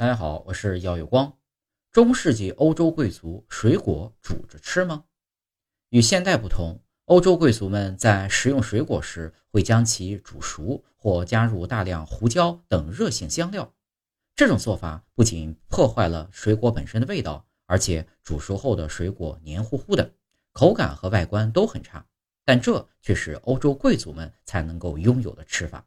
大家好，我是耀有光。中世纪欧洲贵族水果煮着吃吗？与现代不同，欧洲贵族们在食用水果时会将其煮熟或加入大量胡椒等热性香料。这种做法不仅破坏了水果本身的味道，而且煮熟后的水果黏糊糊的，口感和外观都很差。但这却是欧洲贵族们才能够拥有的吃法。